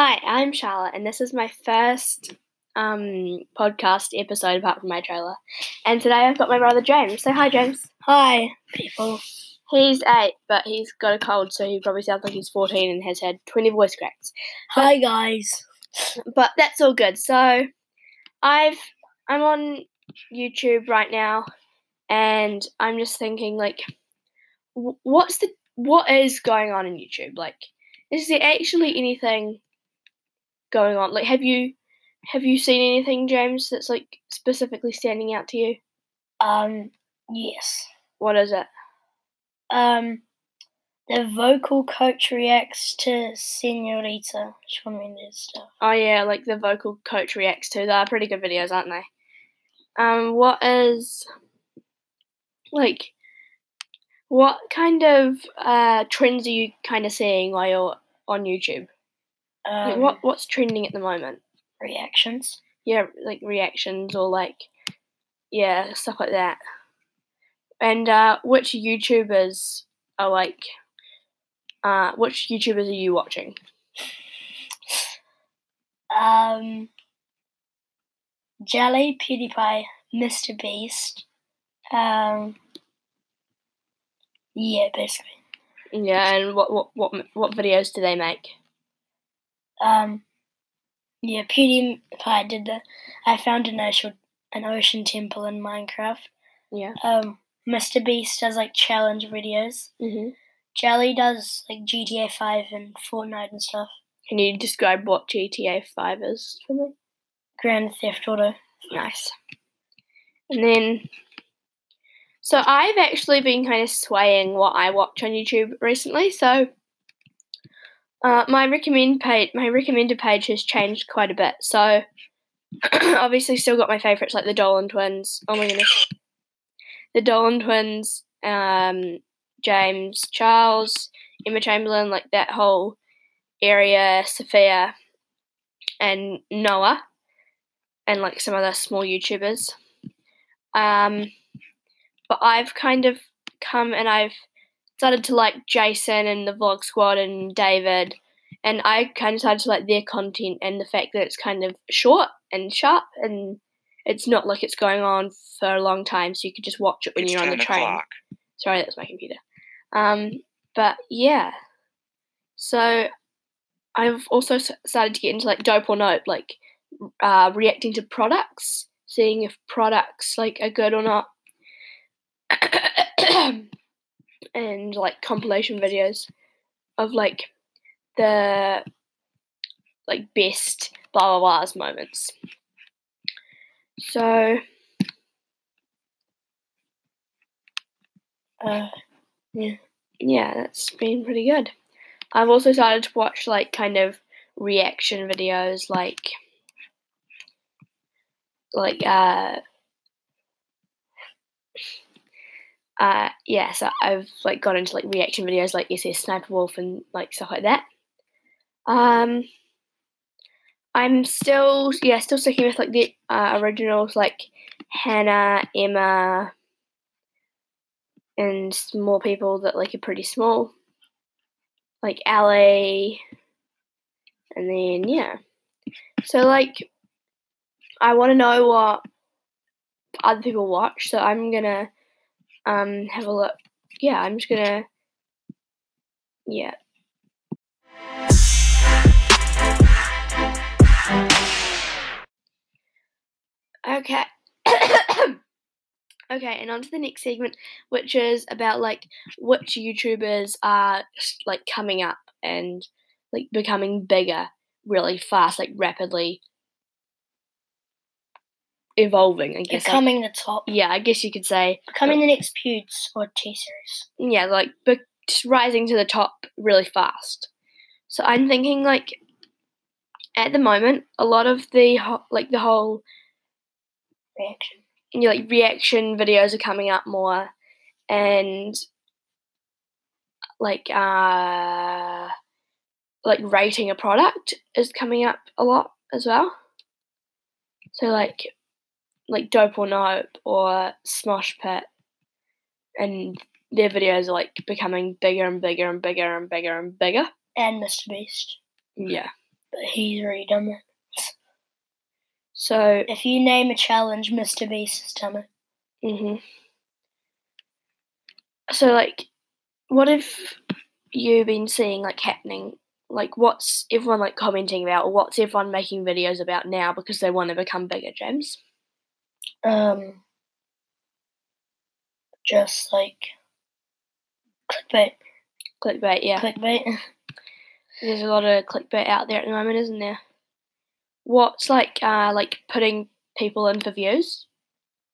Hi, I'm Charlotte, and this is my first um, podcast episode apart from my trailer. And today I've got my brother James. So, hi, James. Hi, people. He's eight, but he's got a cold, so he probably sounds like he's 14 and has had 20 voice cracks. Hi, guys. But that's all good. So I've I'm on YouTube right now, and I'm just thinking like, what's the what is going on in YouTube? Like, is there actually anything going on? Like, have you have you seen anything, James, that's like specifically standing out to you? Um, yes. What is it? Um, the vocal coach reacts to Senorita Shawn Mendes stuff. Oh yeah, like the vocal coach reacts to. They're pretty good videos, aren't they? Um, what is like what kind of uh trends are you kind of seeing while you're on YouTube? Like, Um, what what's trending at the moment? reactions? Yeah, like reactions or like yeah stuff like that. And uh, which YouTubers are like uh, which YouTubers are you watching? Um, Jelly, PewDiePie, Mr. Beast. Um, yeah, basically. Yeah, and what what what what videos do they make? Um, yeah, PewDiePie did the. I found an ocean, an ocean temple in Minecraft. Yeah. Um, Mr. Beast does like challenge videos. hmm Jelly does like GTA 5 and Fortnite and stuff. Can you describe what GTA Five is for me? Grand Theft Auto. Nice. And then, so I've actually been kind of swaying what I watch on YouTube recently. So, uh, my recommend page, my recommended page has changed quite a bit. So, obviously, still got my favorites like the Dolan twins. Oh my goodness, the Dolan twins, um, James Charles, Emma Chamberlain, like that whole area, Sophia, and Noah and like some other small YouTubers. Um, but I've kind of come and I've started to like Jason and the Vlog Squad and David, and I kind of started to like their content and the fact that it's kind of short and sharp and it's not like it's going on for a long time, so you could just watch it when It's you're on the train. o'clock. Sorry, that's my computer. Um, but yeah, so I've also started to get into like dope or nope, like uh, reacting to products, seeing if products like are good or not, and like compilation videos of like the like best blah blah blah's moments. So Uh, yeah, that's been pretty good. I've also started to watch like kind of reaction videos like like uh uh yeah, so I've like gone into like reaction videos like SS Sniper Wolf and like stuff like that. Um I'm still yeah, still sticking with like the uh, originals like Hannah, Emma, and more people that like are pretty small, like Ali, and then yeah. So like, I want to know what other people watch, so I'm gonna um have a look. Yeah, I'm just gonna yeah. Okay. okay, and on to the next segment, which is about like which YouTubers are like coming up and like becoming bigger really fast, like rapidly evolving. I guess. becoming the top. yeah, I guess you could say. Becoming the next Pewds or T Series. Yeah, like but rising to the top really fast. So I'm thinking like at the moment, a lot of the ho- like the whole Reaction. you know, like reaction videos are coming up more and like uh like rating a product is coming up a lot as well so like like dope or nope or smosh pit and their videos are like becoming bigger and bigger and bigger and bigger and bigger And Mr. Beast. yeah but he's already done that. So, If you name a challenge, Mr. Beast has done it. hmm so like, what have you been seeing like happening? Like, what's everyone like commenting about, or what's everyone making videos about now because they want to become bigger, James? Um, just like clickbait, Clickbait, yeah. clickbait. There's a lot of clickbait out there at the moment, isn't there? What's like uh like putting people in for views?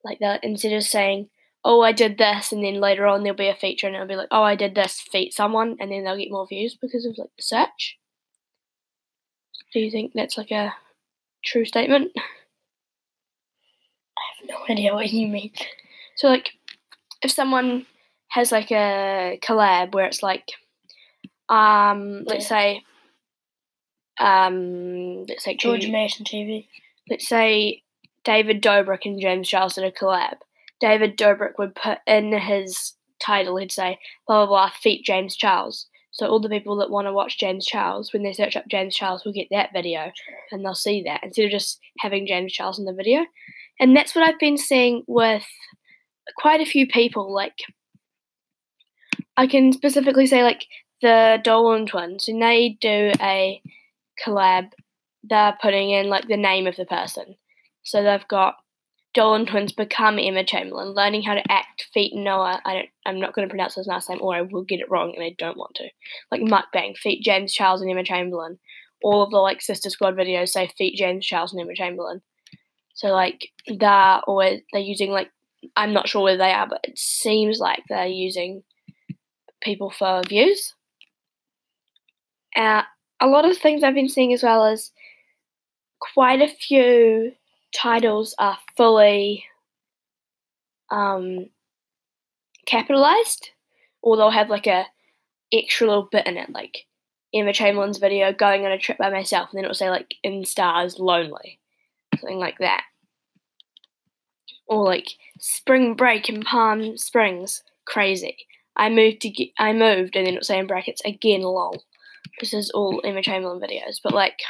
Like that instead of saying, Oh, I did this and then later on there'll be a feature and it'll be like, Oh, I did this, feat someone and then they'll get more views because of like the search. Do you think that's like a true statement? No idea what you mean. So like if someone has like a collab where it's like um let's say um let's say George Mason TV. let's say David Dobrik and James Charles did a collab. David Dobrik would put in his title, he'd say, blah, blah, blah, feat James Charles. So all the people that want to watch James Charles, when they search up James Charles, will get that video and they'll see that instead of just having James Charles in the video. And that's what I've been seeing with quite a few people. Like, I can specifically say, like, the Dolan twins, when they do a collab, they're putting in, like, the name of the person. So they've got Dolan twins become Emma Chamberlain, learning how to act, feat Noah. I don't. I'm not going to pronounce his last name, or I will get it wrong, and I don't want to. Like mukbang, feat James Charles and Emma Chamberlain. All of the like Sister Squad videos say feat James Charles and Emma Chamberlain. So like they're always they're using like I'm not sure where they are, but it seems like they're using people for views. Uh, a lot of things I've been seeing as well is quite a few titles are fully um, capitalized, or they'll have like a extra little bit in it, like Emma Chamberlain's video "Going on a Trip by Myself," and then it'll say like "In Stars Lonely," something like that, or like "Spring Break in Palm Springs." Crazy. I moved to get, I moved, and then say in brackets again lol. This is all Emma Chamberlain videos, but like.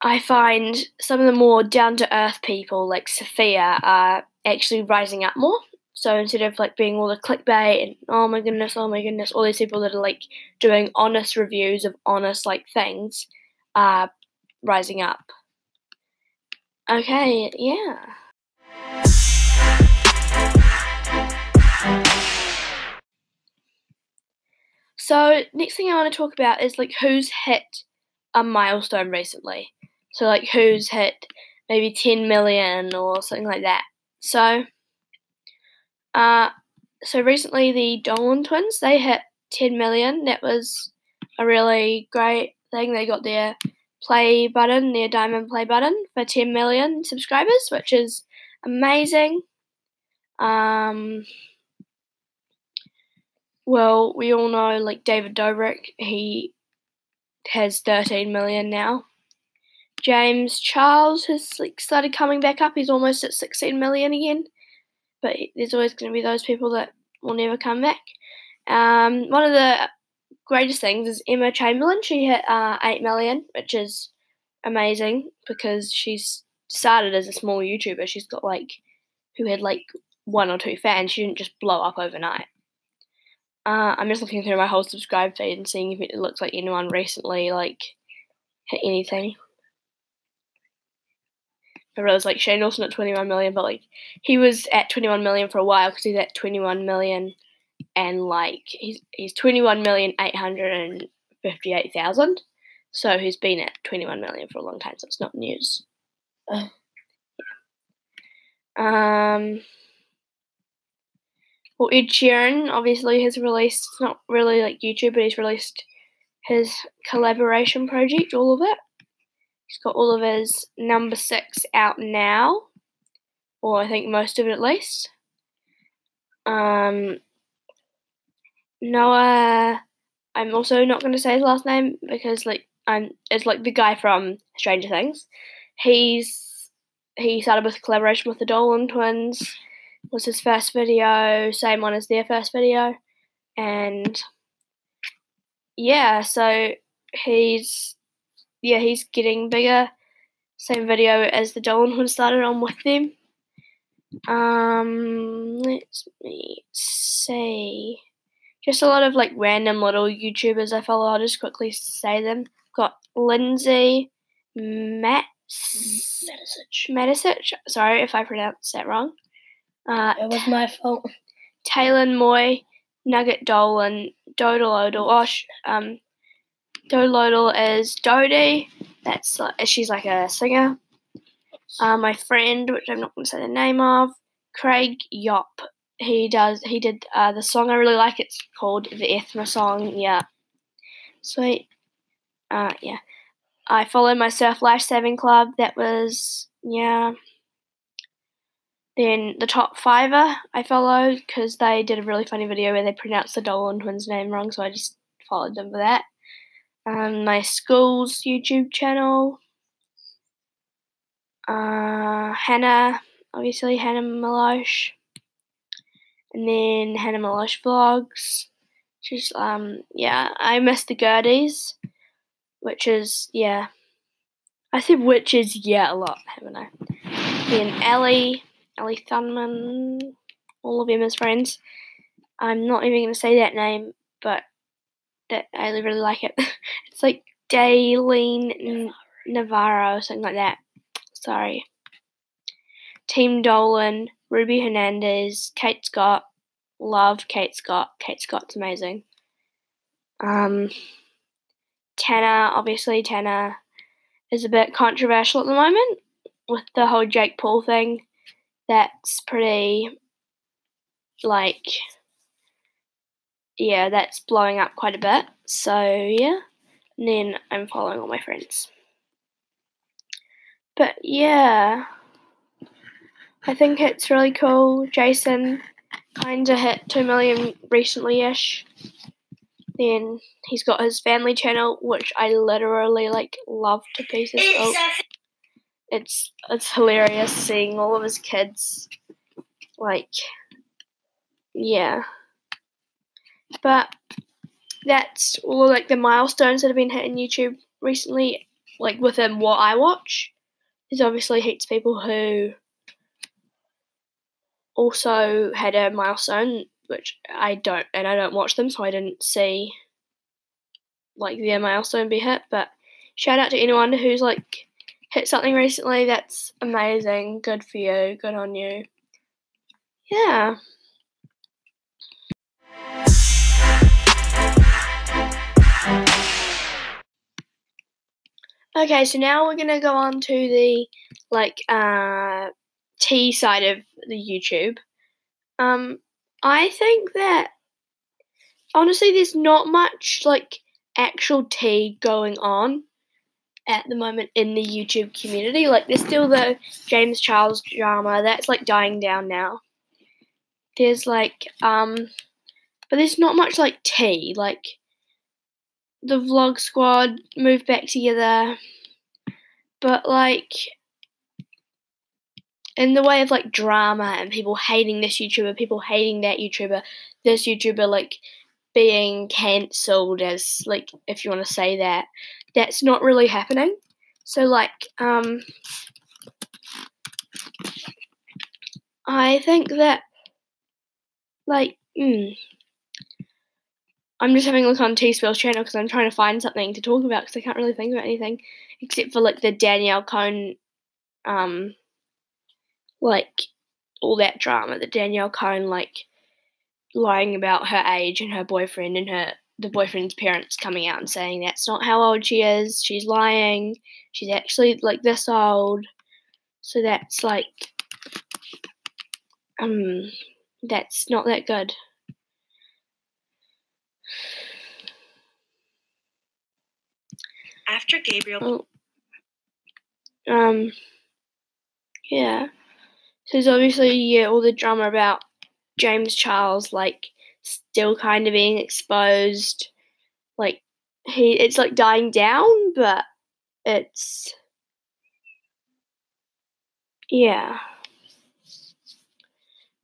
I find some of the more down to earth people like Sophia are actually rising up more. So instead of like being all the clickbait and oh my goodness, oh my goodness, all these people that are like doing honest reviews of honest like things are rising up. Okay, yeah. So next thing I want to talk about is like who's hit a milestone recently. So like who's hit maybe 10 million or something like that. So uh so recently the Dolan twins they hit 10 million. That was a really great thing. They got their play button, their diamond play button for 10 million subscribers, which is amazing. Um well, we all know like David Dobrik, he has 13 million now. James Charles has like started coming back up. He's almost at 16 million again. But there's always going to be those people that will never come back. Um, one of the greatest things is Emma Chamberlain. She hit uh, 8 million, which is amazing because she's started as a small YouTuber. She's got like, who had like one or two fans. She didn't just blow up overnight. Uh, I'm just looking through my whole subscribe feed and seeing if it looks like anyone recently like hit anything. I realized like Shane Dawson at 21 million, but like he was at 21 million for a while because he's at 21 million and like he's he's 21 million 858 thousand. So he's been at 21 million for a long time, so it's not news. Um. Well, Ed Sheeran obviously has released. It's not really like YouTube, but he's released his collaboration project, all of it. He's got all of his number six out now, or I think most of it at least. Um, Noah, I'm also not going to say his last name because like I'm, it's like the guy from Stranger Things. He's he started with collaboration with the Dolan twins. Was his first video, same one as their first video, and yeah, so he's yeah, he's getting bigger. Same video as the Dolan who started on with them. Um, let me see. Just a lot of like random little YouTubers I follow. I'll just quickly say them. Got Lindsay, Matt, Matisich. Sorry if I pronounced that wrong. Uh, It was my fault. Taylor Moy, Nugget Dolan, Dodal Odal. Oh, sh- um, Dodal Odal is Dodie. That's like, she's like a singer. Uh, my friend, which I'm not going to say the name of, Craig Yop. He does. He did uh, the song I really like. It's called the Ethma song. Yeah, sweet. Uh, yeah. I follow my Surf Life Saving Club. That was yeah. Then the top fiver I followed because they did a really funny video where they pronounced the Dolan twins' name wrong, so I just followed them for that. Um, my school's YouTube channel. Uh, Hannah, obviously Hannah Meloche, and then Hannah Meloche vlogs. She's um yeah, I miss the Gerties, which is yeah. I said which is yeah a lot, haven't I? Then Ellie, Ellie Thumann, all of them as friends. I'm not even to say that name, but that I really like it. it's like Daylene Navarro or something like that. Sorry. Team Dolan, Ruby Hernandez, Kate Scott. Love Kate Scott. Kate Scott's amazing. Um, Tanner, obviously Tanner is a bit controversial at the moment with the whole Jake Paul thing. That's pretty, like, yeah, that's blowing up quite a bit. So, yeah. And then I'm following all my friends. But, yeah. I think it's really cool. Jason kind of hit 2 million recently ish. Then he's got his family channel, which I literally like love to pieces. Oh, it's it's hilarious seeing all of his kids, like, yeah. But that's all like the milestones that have been hit in YouTube recently, like within what I watch. There's obviously heaps of people who also had a milestone, which I don't, and I don't watch them, so I didn't see like their milestone be hit. But shout out to anyone who's like hit something recently. That's amazing. Good for you. Good on you. Yeah. Okay, so now we're gonna go on to the like uh tea side of the YouTube. Um, I think that honestly, there's not much like actual tea going on at the moment in the YouTube community. Like, there's still the James Charles drama that's like dying down now. There's like, um, but there's not much like tea. Like, the vlog squad moved back together, but like, in the way of like drama and people hating this YouTuber, people hating that YouTuber, this YouTuber like being cancelled as like if you want to say that, that's not really happening. So like um I think that like mm, I'm just having a look on T Spell's channel because I'm trying to find something to talk about because I can't really think about anything except for like the Danielle Cohn um like all that drama that Danielle Cohn like lying about her age and her boyfriend and her the boyfriend's parents coming out and saying that's not how old she is. She's lying. She's actually like this old. So that's like um that's not that good. After Gabriel Oh. Um yeah. So there's obviously yeah all the drama about James Charles like still kind of being exposed. Like he it's like dying down, but it's yeah.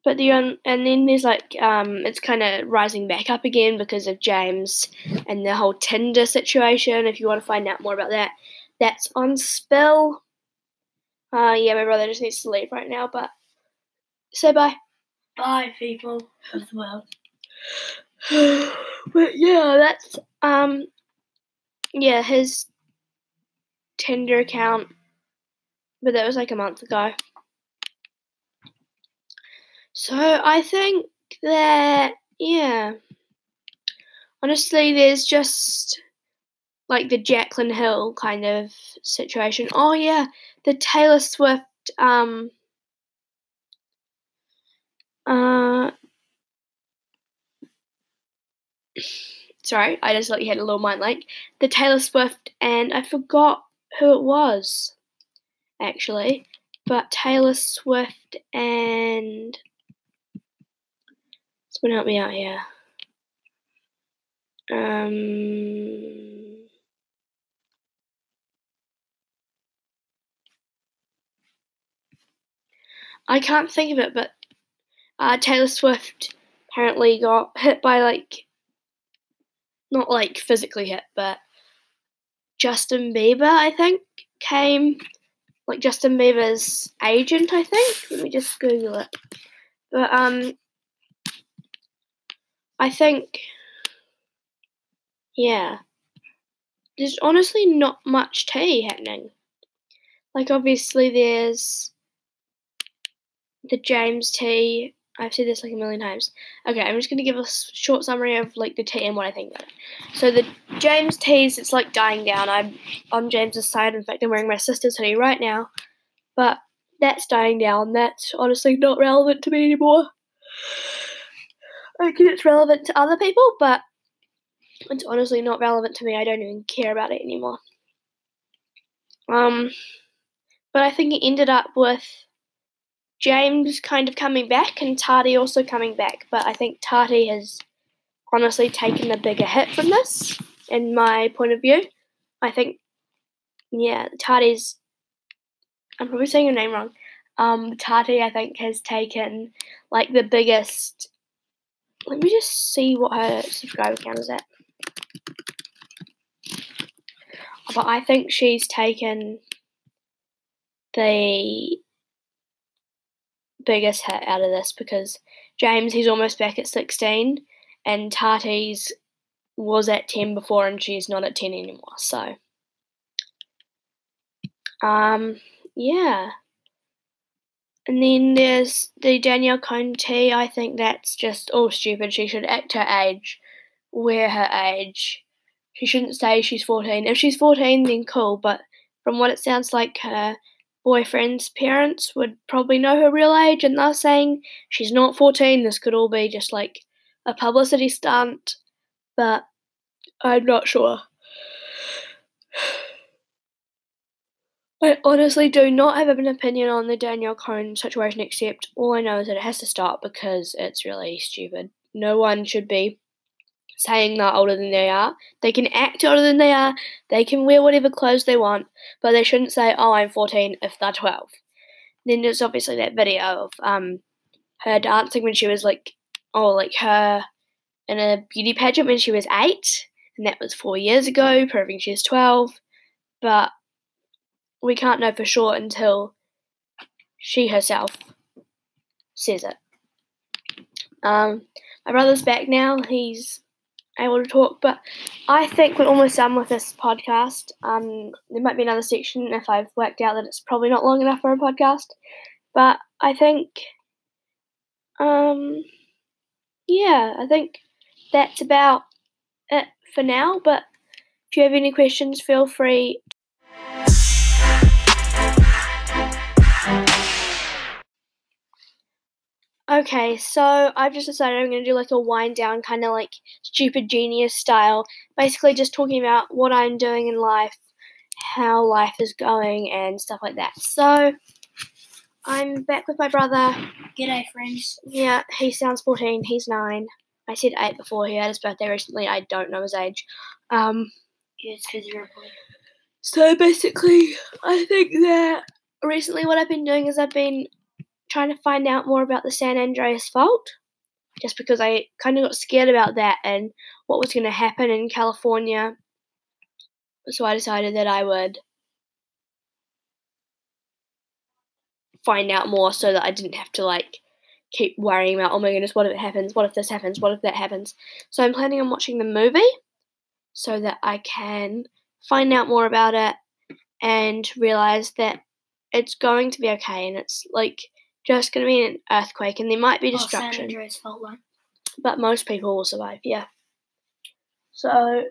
but the on and then there's like um it's kind of rising back up again because of James and the whole Tinder situation. If you want to find out more about that, that's on Spill. Uh, yeah, my brother just needs to leave right now, but say bye. Bye, people of the world. but yeah, that's um, yeah, his Tinder account, but that was like a month ago. So I think that yeah, honestly, there's just like the Jaclyn Hill kind of situation. Oh yeah, the Taylor Swift um uh sorry, I just thought you had a little mind like the Taylor Swift and I forgot who it was actually, but Taylor Swift and someone help me out here. Um I can't think of it, but uh, Taylor Swift apparently got hit by like, not like physically hit, but Justin Bieber, I think, came like Justin Bieber's agent, I think. Let me just Google it. But um, I think, yeah, there's honestly not much tea happening. Like obviously there's the James T. I've said this like a million times. Okay, I'm just gonna give a short summary of like the tea and what I think about it. So the James teas, it's like dying down. I'm on James's side. In fact, I'm wearing my sister's hoodie right now, but that's dying down. That's honestly not relevant to me anymore. I think it's relevant to other people, but it's honestly not relevant to me. I don't even care about it anymore. Um, but I think it ended up with James kind of coming back and Tati also coming back, but I think Tati has honestly taken the bigger hit from this, in my point of view. I think, yeah, Tati's. I'm probably saying your name wrong. Um, Tati, I think, has taken like the biggest. Let me just see what her subscriber count is at. But I think she's taken the biggest hit out of this because James, he's almost back at 16, and Tati's was at 10 before and she's not at 10 anymore. So, um, yeah. And then there's the Danielle Conte. I think that's just all stupid. She should act her age, wear her age. She shouldn't say she's 14. If she's 14, then cool, but from what it sounds like, her boyfriend's parents would probably know her real age and they're saying she's not 14. This could all be just like a publicity stunt, but I'm not sure. I honestly do not have an opinion on the Danielle Cohn situation, except all I know is that it has to stop because it's really stupid. No one should be saying they're older than they are. They can act older than they are. They can wear whatever clothes they want, but they shouldn't say, "Oh, I'm 14" if they're 12. Then there's obviously that video of um her dancing when she was like, oh, like her in a beauty pageant when she was eight, and that was four years ago, proving she's 12. But we can't know for sure until she herself says it. Um, my brother's back now. He's able to talk. But I think we're almost done with this podcast. Um, there might be another section if I've worked out that it's probably not long enough for a podcast. But I think, um, yeah, I think that's about it for now. But if you have any questions, feel free Okay, so I've just decided I'm going to do like a wind down, kind of like stupid genius style. Basically, just talking about what I'm doing in life, how life is going, and stuff like that. So, I'm back with my brother. G'day, friends. Yeah, he sounds 14. He's 9. I said 8 before. He had his birthday recently. I don't know his age. Um, yeah, it's because you're a boy. So, basically, I think that recently what I've been doing is I've been trying to find out more about the San Andreas fault, just because I kind of got scared about that and what was going to happen in California. So I decided that I would find out more so that I didn't have to like keep worrying about, oh my goodness, what if it happens? What if this happens? What if that happens? So I'm planning on watching the movie so that I can find out more about it and realize that it's going to be okay and it's like just going to be an earthquake and there might be destruction. Oh, San fault. But most people will survive, yeah. So,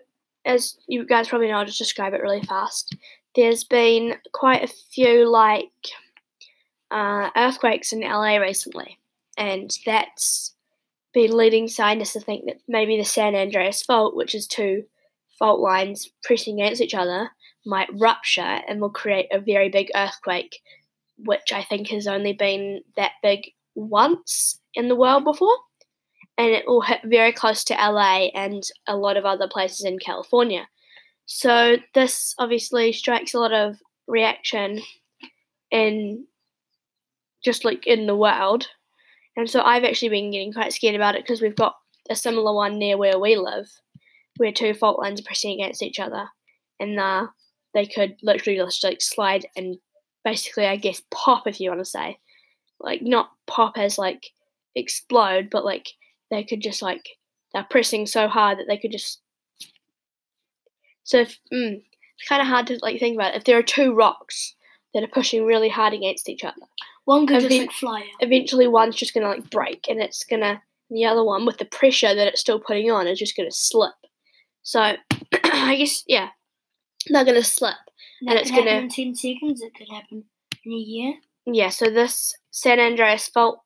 as you guys probably know, I'll just describe it really fast. There's been quite a few like uh, earthquakes in LA recently, and that's been leading scientists to think that maybe the San Andreas fault, which is two fault lines pressing against each other, might rupture and will create a very big earthquake, which I think has only been that big once in the world before. And it will hit very close to LA and a lot of other places in California. So this obviously strikes a lot of reaction in just like in the world. And so I've actually been getting quite scared about it because we've got a similar one near where we live, where two fault lines are pressing against each other. And uh, they could literally just like slide and basically, I guess, pop if you want to say, like not pop as like explode, but like they could just like they're pressing so hard that they could just. So if, mm, it's kind of hard to like think about it. if there are two rocks that are pushing really hard against each other. One could just Event- like fly out. Eventually, one's just gonna like break, and it's gonna. The other one, with the pressure that it's still putting on, is just gonna slip. So, I guess yeah, they're gonna slip. That and it's happen gonna- in ten seconds. It could happen in a year. yeah, so this San Andreas fault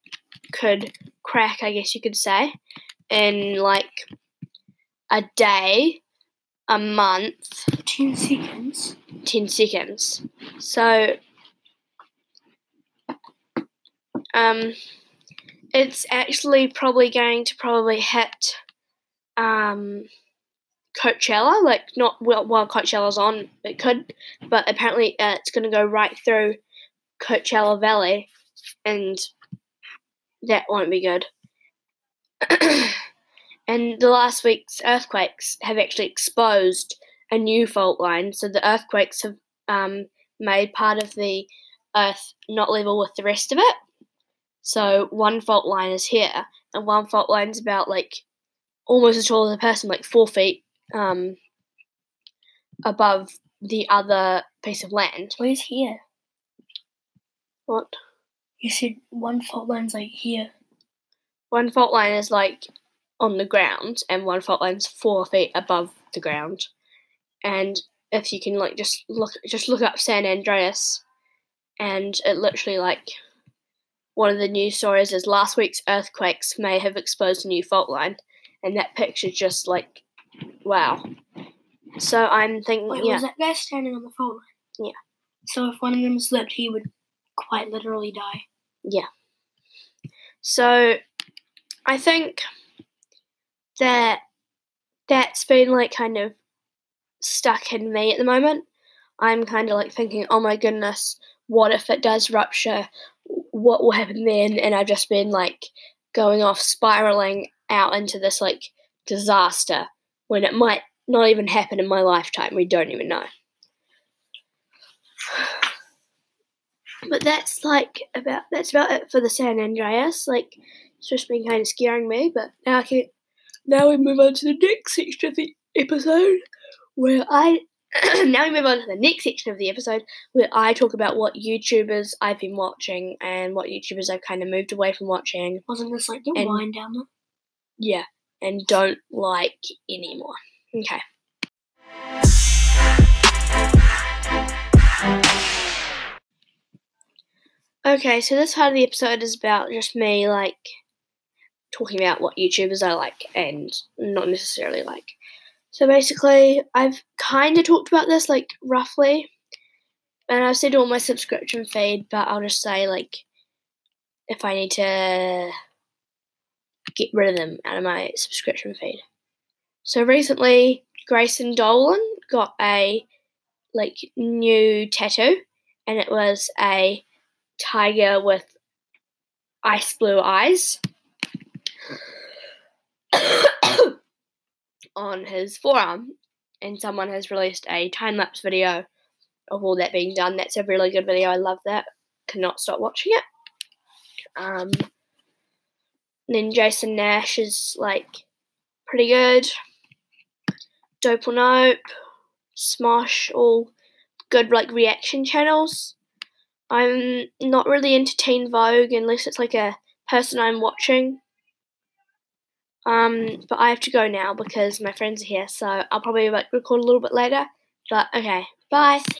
could crack, I guess you could say, in like a day, a month, Ten seconds. 10 seconds. So, um, it's actually probably going to probably hit, um, Coachella, like not while Coachella's on, it could, but apparently uh, it's going to go right through Coachella Valley, and that won't be good. and the last week's earthquakes have actually exposed a new fault line, so the earthquakes have um, made part of the Earth not level with the rest of it. So one fault line is here, and one fault line is about like almost as tall as a person, like four feet um, above the other piece of land. Where's here? What? You said one fault line's like here. One fault line is like on the ground, and one fault line's four feet above the ground. And if you can like just look, just look up San Andreas, and it literally like one of the news stories is last week's earthquakes may have exposed a new fault line, and that picture just like wow. So I'm thinking, Wait, yeah, was that guy standing on the phone line? Yeah. So if one of them slipped, he would quite literally die. Yeah. So I think that that's been like kind of stuck in me at the moment. I'm kind of like thinking, oh my goodness, what if it does rupture? What will happen then? And I've just been like going off spiraling out into this like disaster when it might not even happen in my lifetime. We don't even know. But that's like about that's about it for the San Andreas. Like it's just been kind of scaring me. But now I can now we move on to the next section of the episode where I now we move on to the next section of the episode where I talk about what YouTubers I've been watching and what YouTubers I've kind of moved away from watching. Wasn't this like the wine down? Yeah, and don't like anymore. Okay. Okay, so this part of the episode is about just me like talking about what YouTubers I like and not necessarily like. So basically, I've kind of talked about this like roughly, and I've said all my subscription feed, but I'll just say like if I need to get rid of them out of my subscription feed. So recently, Grayson Dolan got a like new tattoo, and it was a tiger with Ice Blue Eyes on his forearm, and someone has released a time lapse video of all that being done. That's a really good video. I love that. Cannot stop watching it. Um, then Jason Nash is like pretty good. Dope or Nope, Smosh, all good like reaction channels. I'm not really into Teen Vogue unless it's like a person I'm watching. Um, but I have to go now because my friends are here, so I'll probably like record a little bit later. But okay, bye.